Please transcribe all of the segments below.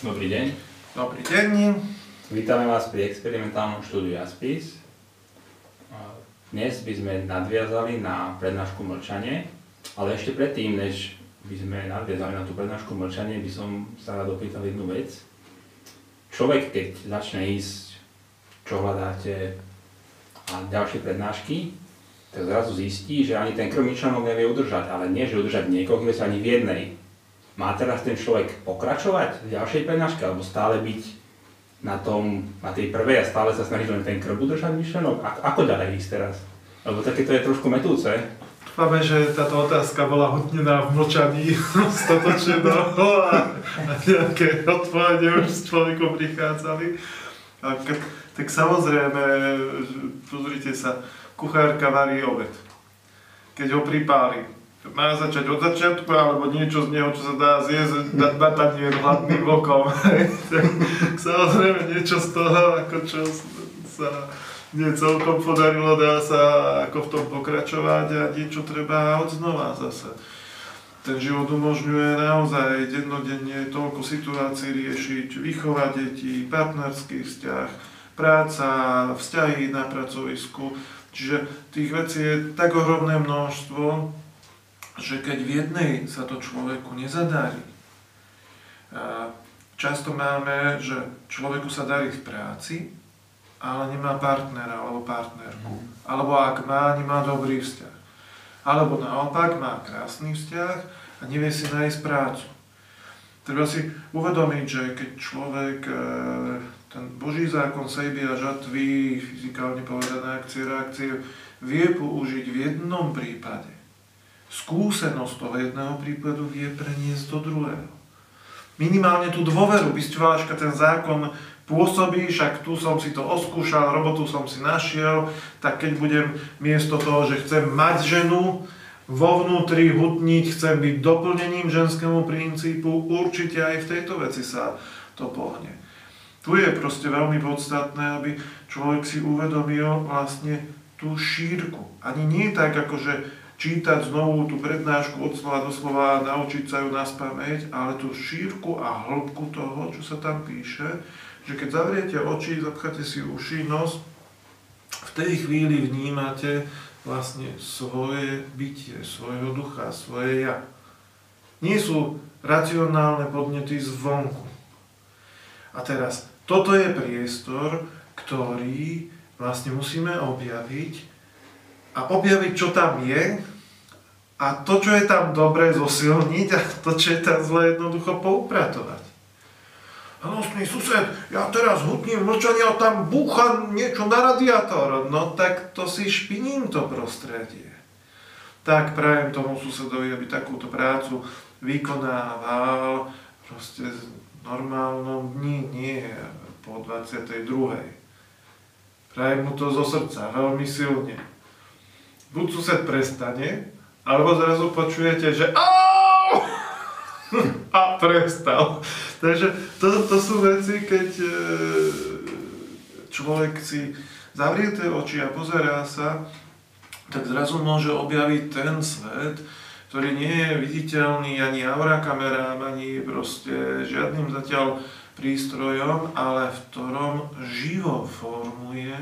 Dobrý deň. Dobrý deň. Vítame vás pri experimentálnom štúdiu Aspis. Dnes by sme nadviazali na prednášku Mlčanie, ale ešte predtým, než by sme nadviazali na tú prednášku Mlčanie, by som sa rád opýtal jednu vec. Človek, keď začne ísť, čo hľadáte a ďalšie prednášky, tak zrazu zistí, že ani ten krvný článok nevie udržať, ale nie, že udržať niekoľko veci ani v jednej. Má teraz ten človek pokračovať v ďalšej prednáške, alebo stále byť na, tom, na tej prvej a stále sa snažiť len ten krv udržať myšlenok? Ako, ako ďalej ísť teraz? Lebo také to je trošku metúce. Dúfame, že táto otázka bola hodnená v mlčaní dostatočne dlho a nejaké odpovede už s človekom prichádzali. A tak, tak samozrejme, pozrite sa, kuchárka varí obed. Keď ho pripáli, má začať od začiatku, alebo niečo z neho, čo sa dá zjesť, na, na tanier hladným bokom. tak, samozrejme niečo z toho, ako čo sa nie celkom podarilo, dá sa ako v tom pokračovať a niečo treba odznova zase. Ten život umožňuje naozaj dennodenne toľko situácií riešiť, vychovať deti, partnerský vzťah, práca, vzťahy na pracovisku, Čiže tých vecí je tak ohromné množstvo, že keď v jednej sa to človeku nezadarí, často máme, že človeku sa darí v práci, ale nemá partnera alebo partnerku. Mm. Alebo ak má, nemá dobrý vzťah. Alebo naopak má krásny vzťah a nevie si nájsť prácu. Treba si uvedomiť, že keď človek e, ten Boží zákon sejby a žatvy, fyzikálne povedané akcie, reakcie, vie použiť v jednom prípade. Skúsenosť toho jedného prípadu vie preniesť do druhého. Minimálne tú dôveru, bysťováška, ten zákon pôsobí, však tu som si to oskúšal, robotu som si našiel, tak keď budem miesto toho, že chcem mať ženu, vo vnútri hutniť, chcem byť doplnením ženskému princípu, určite aj v tejto veci sa to pohne. Tu je proste veľmi podstatné, aby človek si uvedomil vlastne tú šírku. Ani nie tak, akože čítať znovu tú prednášku od slova do slova, naučiť sa ju na spameť, ale tú šírku a hĺbku toho, čo sa tam píše, že keď zavriete oči, zapcháte si uši, nos, v tej chvíli vnímate vlastne svoje bytie, svojho ducha, svoje ja. Nie sú racionálne podnety zvonku. A teraz, toto je priestor, ktorý vlastne musíme objaviť a objaviť, čo tam je a to, čo je tam dobré, zosilniť a to, čo je tam zle, jednoducho poupratovať. Hnusný sused, ja teraz hutním mlčanie a tam búcha niečo na radiátor. No tak to si špiním to prostredie. Tak prajem tomu susedovi, aby takúto prácu vykonával proste normálnom dni, nie po 22. Prajem mu to zo srdca, veľmi silne. Buď sused prestane, alebo zrazu počujete, že a prestal. Takže to, to sú veci, keď e, človek si zavrie tie oči a pozerá sa, tak zrazu môže objaviť ten svet, ktorý nie je viditeľný ani aura kamerám, ani proste žiadnym zatiaľ prístrojom, ale v ktorom živo formuje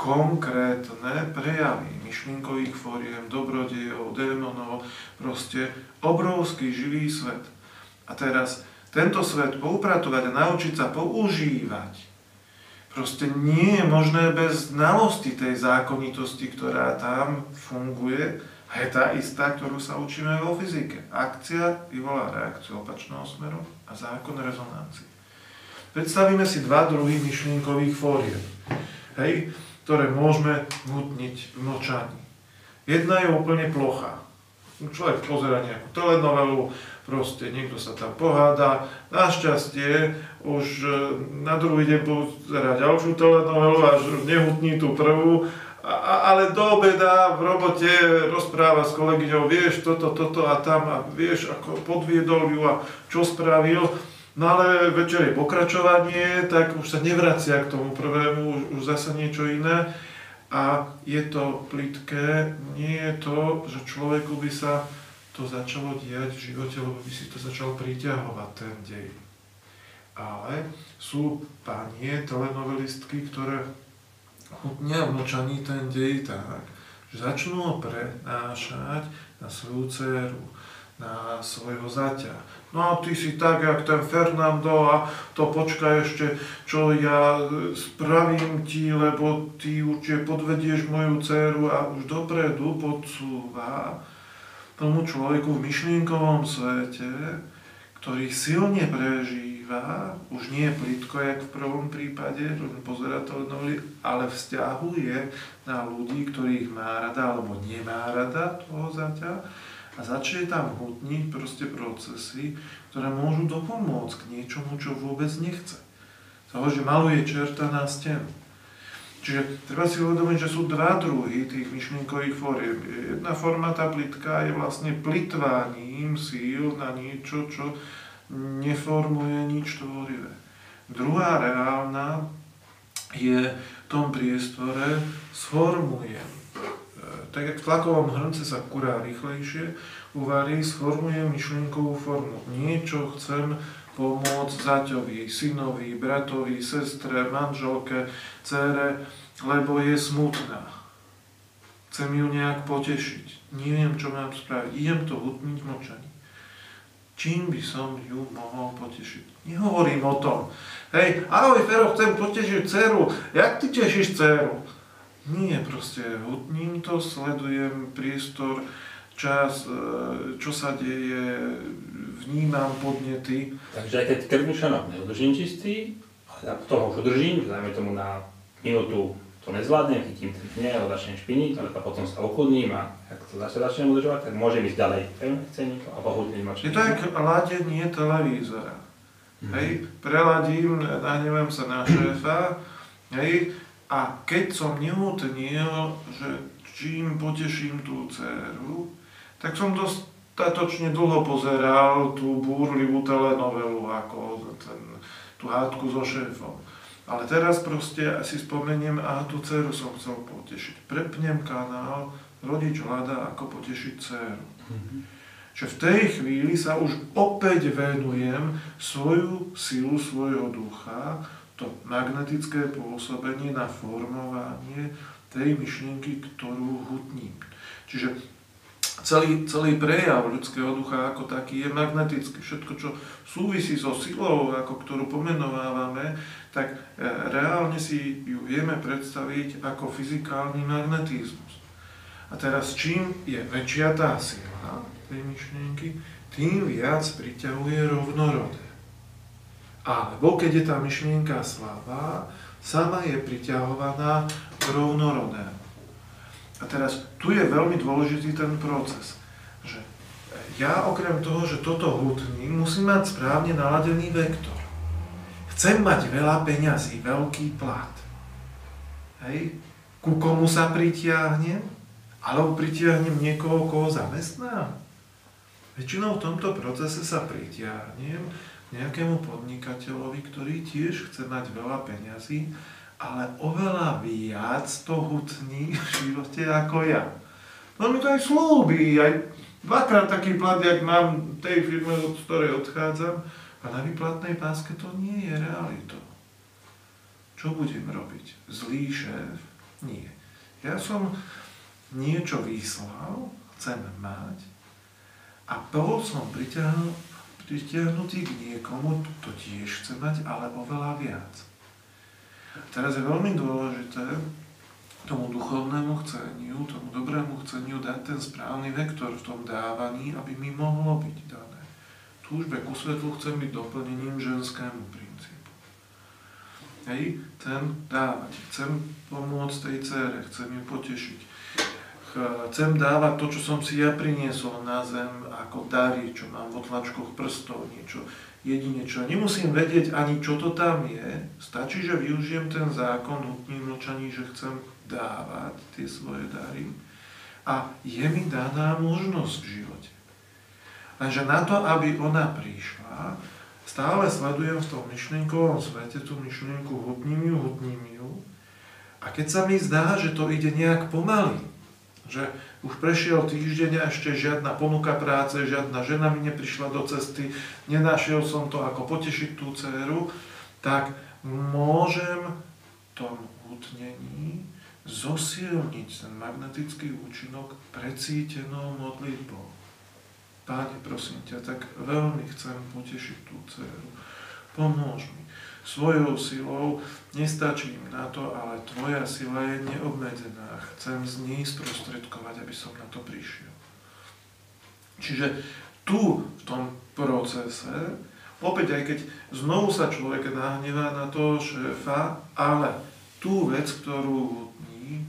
konkrétne prejavy myšlienkových fóriem, dobrodejov, démonov, proste obrovský živý svet. A teraz tento svet poupratovať a naučiť sa používať, proste nie je možné bez znalosti tej zákonitosti, ktorá tam funguje, a je tá istá, ktorú sa učíme vo fyzike. Akcia vyvolá reakciu opačného smeru a zákon rezonancie. Predstavíme si dva druhy myšlienkových fóriem, hej, ktoré môžeme vhutniť v mlčaní. Jedna je úplne plochá. Človek pozera nejakú telenovelu, proste niekto sa tam poháda. Našťastie už e, na druhý deň pozera ďalšiu telenovelu, až nehutní tú prvú a, ale do obeda v robote rozpráva s kolegyňou, vieš, toto, toto a tam a vieš, ako podviedol ju a čo spravil. No ale večer je pokračovanie, tak už sa nevracia k tomu prvému, už, zase niečo iné. A je to plitké, nie je to, že človeku by sa to začalo diať v živote, lebo by si to začal priťahovať ten dej. Ale sú panie, telenovelistky, ktoré chutnia v ten dej tak, že začnú ho prenášať na svoju dceru, na svojho zaťa. No a ty si tak, jak ten Fernando a to počkaj ešte, čo ja spravím ti, lebo ty určite podvedieš moju dceru a už dopredu podsúva tomu človeku v myšlienkovom svete, ktorý silne prežíva, už nie plitko, jak v prvom prípade, pozera to ale vzťahuje na ľudí, ktorých má rada alebo nemá rada toho zaťa a začne tam hutniť proste procesy, ktoré môžu dopomôcť k niečomu, čo vôbec nechce. Že maluje čerta na stenu. Čiže treba si uvedomiť, že sú dva druhy tých myšlienkových fóriem. Jedna forma, tá plitka, je vlastne plitváním síl na niečo, čo neformuje nič tvorivé. Druhá reálna je v tom priestore sformujem tak jak v tlakovom hrnce sa kurá rýchlejšie, uvarí, sformuje myšlienkovú formu. Niečo chcem pomôcť zaťovi, synovi, bratovi, sestre, manželke, cére, lebo je smutná. Chcem ju nejak potešiť. Neviem, čo mám spraviť. Idem to hutniť močaní. Čím by som ju mohol potešiť? Nehovorím o tom. Hej, ahoj Fero, chcem potešiť dceru. Jak ty tešíš dceru? Nie, proste hutním to, sledujem priestor, čas, e, čo sa deje, vnímam podnety. Takže aj keď krvný šanok neudržím čistý, ale toho už udržím, dajme tomu na minútu to nezvládnem, chytím ten hnev, začnem špiniť, ale potom sa ochudním a ak to zase začnem udržovať, tak môžem ísť ďalej a pohudniť ma. Je to jak ladenie televízora. Mm-hmm. Hej, preladím, nahnevám sa na šéfa, hej, a keď som nehutnil, že čím poteším tú dceru, tak som dostatočne dlho pozeral tú búrlivú telenovelu, ako ten, tú hádku so šéfom. Ale teraz proste si spomeniem, a tú dceru som chcel potešiť. Prepnem kanál, rodič hľadá, ako potešiť dceru. Mm-hmm. Že v tej chvíli sa už opäť venujem svoju silu svojho ducha, to magnetické pôsobenie na formovanie tej myšlienky, ktorú hutním. Čiže celý, celý prejav ľudského ducha ako taký je magnetický. Všetko, čo súvisí so silou, ako ktorú pomenovávame, tak e, reálne si ju vieme predstaviť ako fyzikálny magnetizmus. A teraz čím je väčšia tá sila tej myšlienky, tým viac priťahuje rovnorodé. Alebo keď je tá myšlienka slabá, sama je priťahovaná k rovnorodému. A teraz tu je veľmi dôležitý ten proces, že ja okrem toho, že toto hutním, musím mať správne naladený vektor. Chcem mať veľa peňazí, veľký plat. Hej? Ku komu sa pritiahnem? Alebo pritiahnem niekoho, koho zamestnám? Väčšinou v tomto procese sa pritiahnem nejakému podnikateľovi, ktorý tiež chce mať veľa peňazí, ale oveľa viac to hutní v živote ako ja. No mi to aj slúbi, aj dvakrát taký plat, jak mám tej firme, od ktorej odchádzam, a na výplatnej páske to nie je realitou. Čo budem robiť? Zlý šéf? Nie. Ja som niečo vyslal, chcem mať a bol som priťahol, pritiahnutý k niekomu, to tiež chce mať, ale oveľa viac. Teraz je veľmi dôležité tomu duchovnému chceniu, tomu dobrému chceniu dať ten správny vektor v tom dávaní, aby mi mohlo byť dané. Túžbe ku svetlu chcem byť doplnením ženskému princípu. Hej, ten dávať. Chcem pomôcť tej cére, chcem ju potešiť chcem dávať to, čo som si ja priniesol na zem ako dary, čo mám v otlačkoch prstov, niečo jedinečo. Nemusím vedieť ani, čo to tam je. Stačí, že využijem ten zákon hutný mlčaní, že chcem dávať tie svoje dary. A je mi daná možnosť v živote. Lenže na to, aby ona prišla, stále sledujem v tom myšlienkovom svete tú myšlienku hutním ju. A keď sa mi zdá, že to ide nejak pomaly, Že už prešiel týždeň a ešte žiadna ponuka práce, žiadna žena mi neprišla do cesty, nenašiel som to, ako potešiť tú dceru, tak môžem tom utnení zosilniť ten magnetický účinok precítenou modlitbou. Páne, prosím ťa, tak veľmi chcem potešiť tú dceru. Pomôž mi. Svojou silou nestačí na to, ale tvoja sila je neobmedzená. Chcem z nej sprostredkovať, aby som na to prišiel. Čiže tu, v tom procese, opäť aj keď znovu sa človek nahnevá na toho šéfa, ale tú vec, ktorú hutní,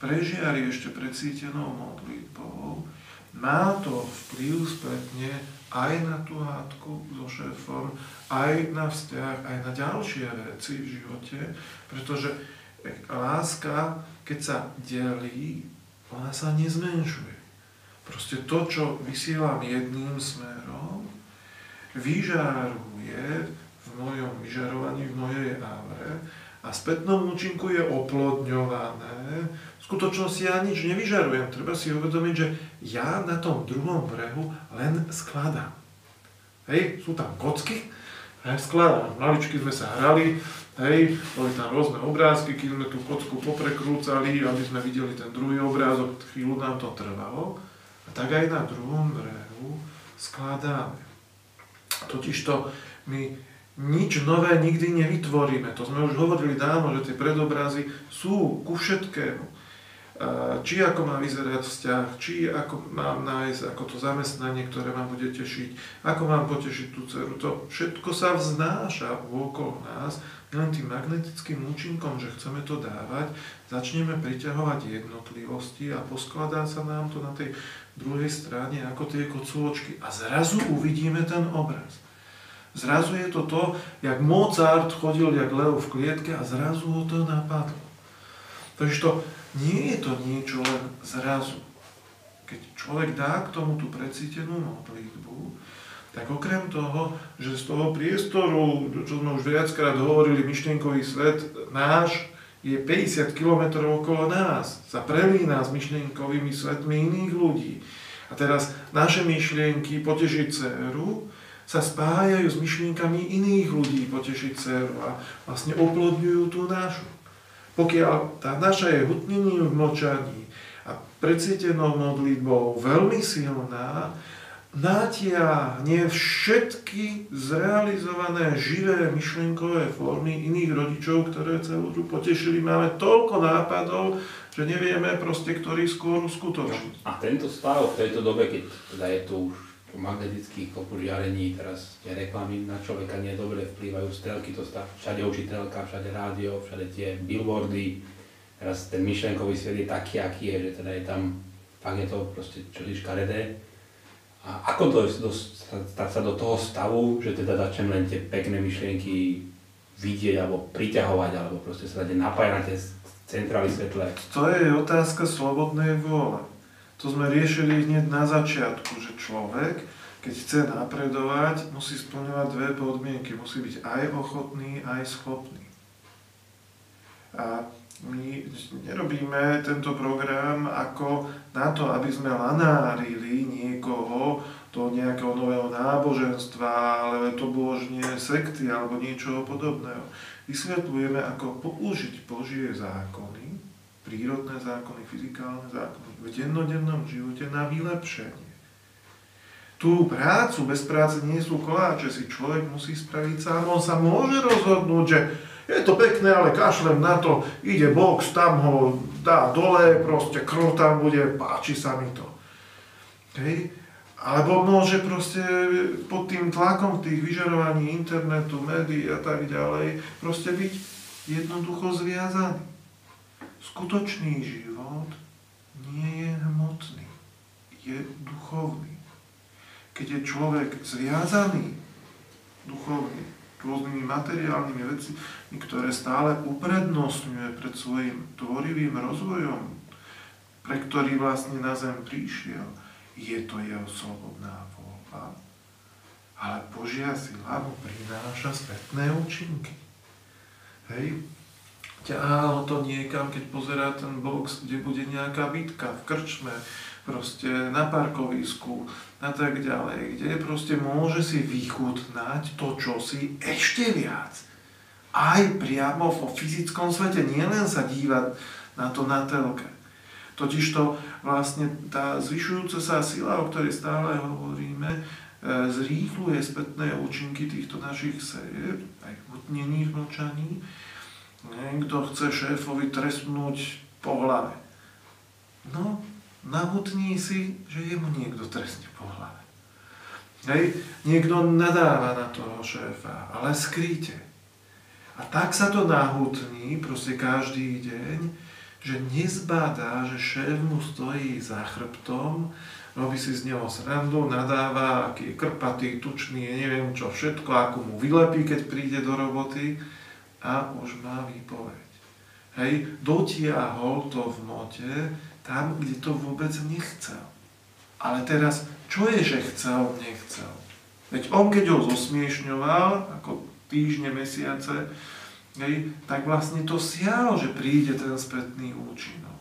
prežiari ešte precítenou modlitbou, má to vplyv spätne aj na tú hádku so šéfom, aj na vzťah, aj na ďalšie veci v živote, pretože láska, keď sa delí, ona sa nezmenšuje. Proste to, čo vysielam jedným smerom, vyžaruje v mojom vyžarovaní, v mojej aure a spätnom účinku je oplodňované. V skutočnosti ja nič nevyžarujem. Treba si uvedomiť, že ja na tom druhom brehu len skladám. Hej, sú tam kocky, ja skladám. Maličky sme sa hrali, hej, boli tam rôzne obrázky, keď sme tú kocku poprekrúcali, aby sme videli ten druhý obrázok, chvíľu nám to trvalo. A tak aj na druhom brehu skladáme. Totižto my nič nové nikdy nevytvoríme. To sme už hovorili dávno, že tie predobrazy sú ku všetkému. Či ako má vyzerať vzťah, či ako mám nájsť, ako to zamestnanie, ktoré ma bude tešiť, ako mám potešiť tú dceru. To všetko sa vznáša okolo nás, len tým magnetickým účinkom, že chceme to dávať, začneme priťahovať jednotlivosti a poskladá sa nám to na tej druhej strane ako tie kocúločky a zrazu uvidíme ten obraz. Zrazu je to to, jak Mozart chodil jak Leo v klietke a zrazu ho to napadlo. Takže to nie je to niečo len zrazu. Keď človek dá k tomu tú precítenú modlitbu, tak okrem toho, že z toho priestoru, čo sme už viackrát hovorili, myšlienkový svet náš je 50 km okolo nás, sa prelína s myšlienkovými svetmi iných ľudí. A teraz naše myšlienky potešiť dceru, sa spájajú s myšlienkami iných ľudí potešiť dceru a vlastne oplodňujú tú našu. Pokiaľ tá naša je hutnením v močaní a precítenou modlitbou veľmi silná, natiahne všetky zrealizované živé myšlienkové formy iných rodičov, ktoré celú tu potešili. Máme toľko nápadov, že nevieme proste, ktorý skôr uskutočniť. A tento stav v tejto dobe, keď teda je tu už magnetických žiarení, teraz tie reklamy na človeka nedobre vplývajú, strelky to stav, všade učiteľka, všade rádio, všade tie billboardy, teraz ten myšlenkový svet je taký, aký je, že teda je tam, fakt je to proste čosi škaredé. A ako to dostať sa do toho stavu, že teda začnem len tie pekné myšlienky vidieť alebo priťahovať, alebo proste sa dať napájať na tie centrály svetle? To je otázka slobodnej vôle. To sme riešili hneď na začiatku, že človek, keď chce napredovať, musí splňovať dve podmienky. Musí byť aj ochotný, aj schopný. A my nerobíme tento program ako na to, aby sme lanárili niekoho do nejakého nového náboženstva, ale to božnie sekty alebo niečoho podobného. Vysvetľujeme, ako použiť Božie zákony prírodné zákony, fyzikálne zákony v dennodennom živote na vylepšenie. Tú prácu, bez práce nie sú koláče, si človek musí spraviť sám. On sa môže rozhodnúť, že je to pekné, ale kašlem na to, ide box, tam ho dá dole, proste krv tam bude, páči sa mi to. Hej? Alebo môže proste pod tým tlakom tých vyžarovaní internetu, médií a tak ďalej, proste byť jednoducho zviazaný. Skutočný život nie je hmotný, je duchovný. Keď je človek zviazaný duchovne rôznymi materiálnymi vecami, ktoré stále uprednostňuje pred svojim tvorivým rozvojom, pre ktorý vlastne na zem prišiel, je to jeho slobodná voľba. Ale Božia sila mu prináša svetné účinky. Hej? Ťahá ho to niekam, keď pozerá ten box, kde bude nejaká bitka v krčme, proste na parkovisku a tak ďalej, kde proste môže si vychutnať to, čo si ešte viac. Aj priamo vo fyzickom svete, nielen sa dívať na to na telke. Totižto vlastne tá zvyšujúca sa sila, o ktorej stále hovoríme, e, zrýchluje spätné účinky týchto našich sejeb, aj hutnení v mlčaní. Kto chce šéfovi trestnúť po hlave. No, nahutní si, že jemu niekto trestne po hlave. Hej, niekto nadáva na toho šéfa, ale skríte. A tak sa to nahutní proste každý deň, že nezbádá, že šéf mu stojí za chrbtom, robí si z neho srandu, nadáva, aký je krpatý, tučný, neviem čo všetko, ako mu vylepí, keď príde do roboty a už má výpoveď. Hej, dotiahol to v mote tam, kde to vôbec nechcel. Ale teraz, čo je, že chcel, nechcel? Veď on, keď ho zosmiešňoval, ako týždne, mesiace, hej, tak vlastne to siahlo, že príde ten spätný účinok.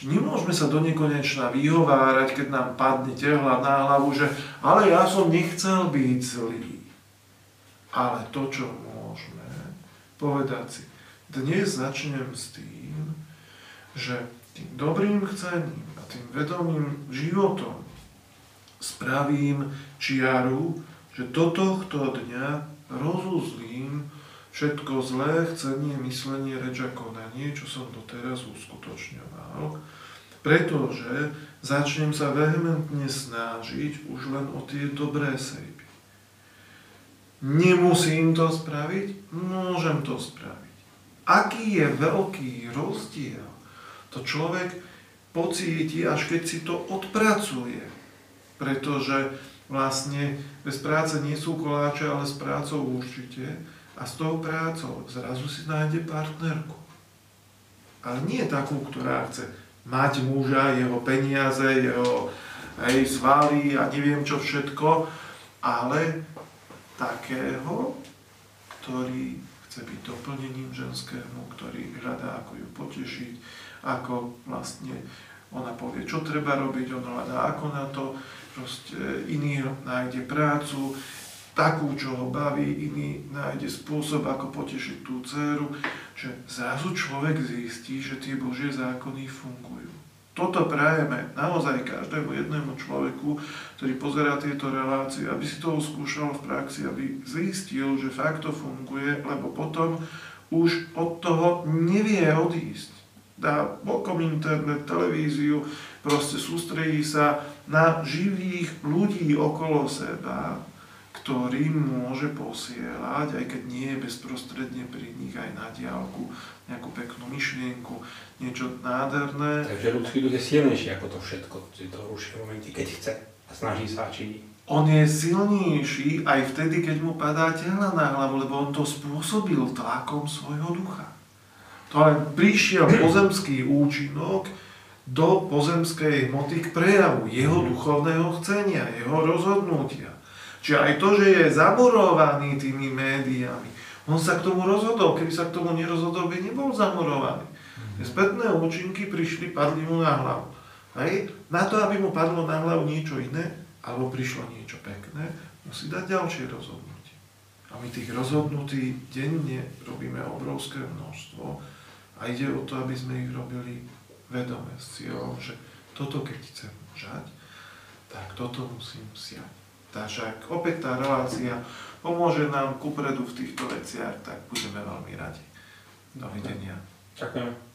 Nemôžeme sa do nekonečna vyhovárať, keď nám padne tehla na hlavu, že ale ja som nechcel byť zlý. Ale to, čo môžeme povedať si, dnes začnem s tým, že tým dobrým chcením a tým vedomým životom spravím čiaru, že do tohto dňa rozuzlím všetko zlé chcenie, myslenie, reč a konanie, čo som doteraz uskutočňoval, pretože začnem sa vehementne snažiť už len o tie dobré sejby. Nemusím to spraviť, môžem to spraviť. Aký je veľký rozdiel to človek pocíti, až keď si to odpracuje. Pretože vlastne bez práce nie sú koláče, ale s prácou určite. A s tou prácou zrazu si nájde partnerku. Ale nie takú, ktorá chce mať muža, jeho peniaze, jeho aj svaly a neviem čo všetko, ale takého, ktorý chce byť doplnením ženskému, ktorý hľadá, ako ju potešiť, ako vlastne ona povie, čo treba robiť, on hľadá ako na to, proste iný nájde prácu, takú, čo ho baví, iný nájde spôsob, ako potešiť tú dceru, že zrazu človek zistí, že tie Božie zákony fungujú. Toto prajeme naozaj každému jednému človeku, ktorý pozerá tieto relácie, aby si to skúšal v praxi, aby zistil, že fakt to funguje, lebo potom už od toho nevie odísť. Dá bokom internet, televíziu, proste sústredí sa na živých ľudí okolo seba, ktorým môže posielať, aj keď nie je bezprostredne pri nich aj na diálku, nejakú peknú myšlienku, niečo nádherné. Takže ľudský duch je silnejší ako to všetko, si to ruší v momente, keď chce a snaží sa činí. On je silnejší aj vtedy, keď mu padá tela na hlavu, lebo on to spôsobil tlakom svojho ducha. To len prišiel pozemský účinok do pozemskej hmoty k prejavu jeho duchovného chcenia, jeho rozhodnutia. Čiže aj to, že je zamorovaný tými médiami, on sa k tomu rozhodol. Keby sa k tomu nerozhodol, by nebol zamorovaný. Tie spätné účinky prišli, padli mu na hlavu. Hej? Na to, aby mu padlo na hlavu niečo iné, alebo prišlo niečo pekné, musí dať ďalšie rozhodnutie. A my tých rozhodnutí denne robíme obrovské množstvo a ide o to, aby sme ich robili vedome s cieľom, že toto keď chcem žať, tak toto musím siať. Takže ak opäť tá relácia pomôže nám kupredu v týchto veciach, tak budeme veľmi radi. Dovidenia. Ďakujem.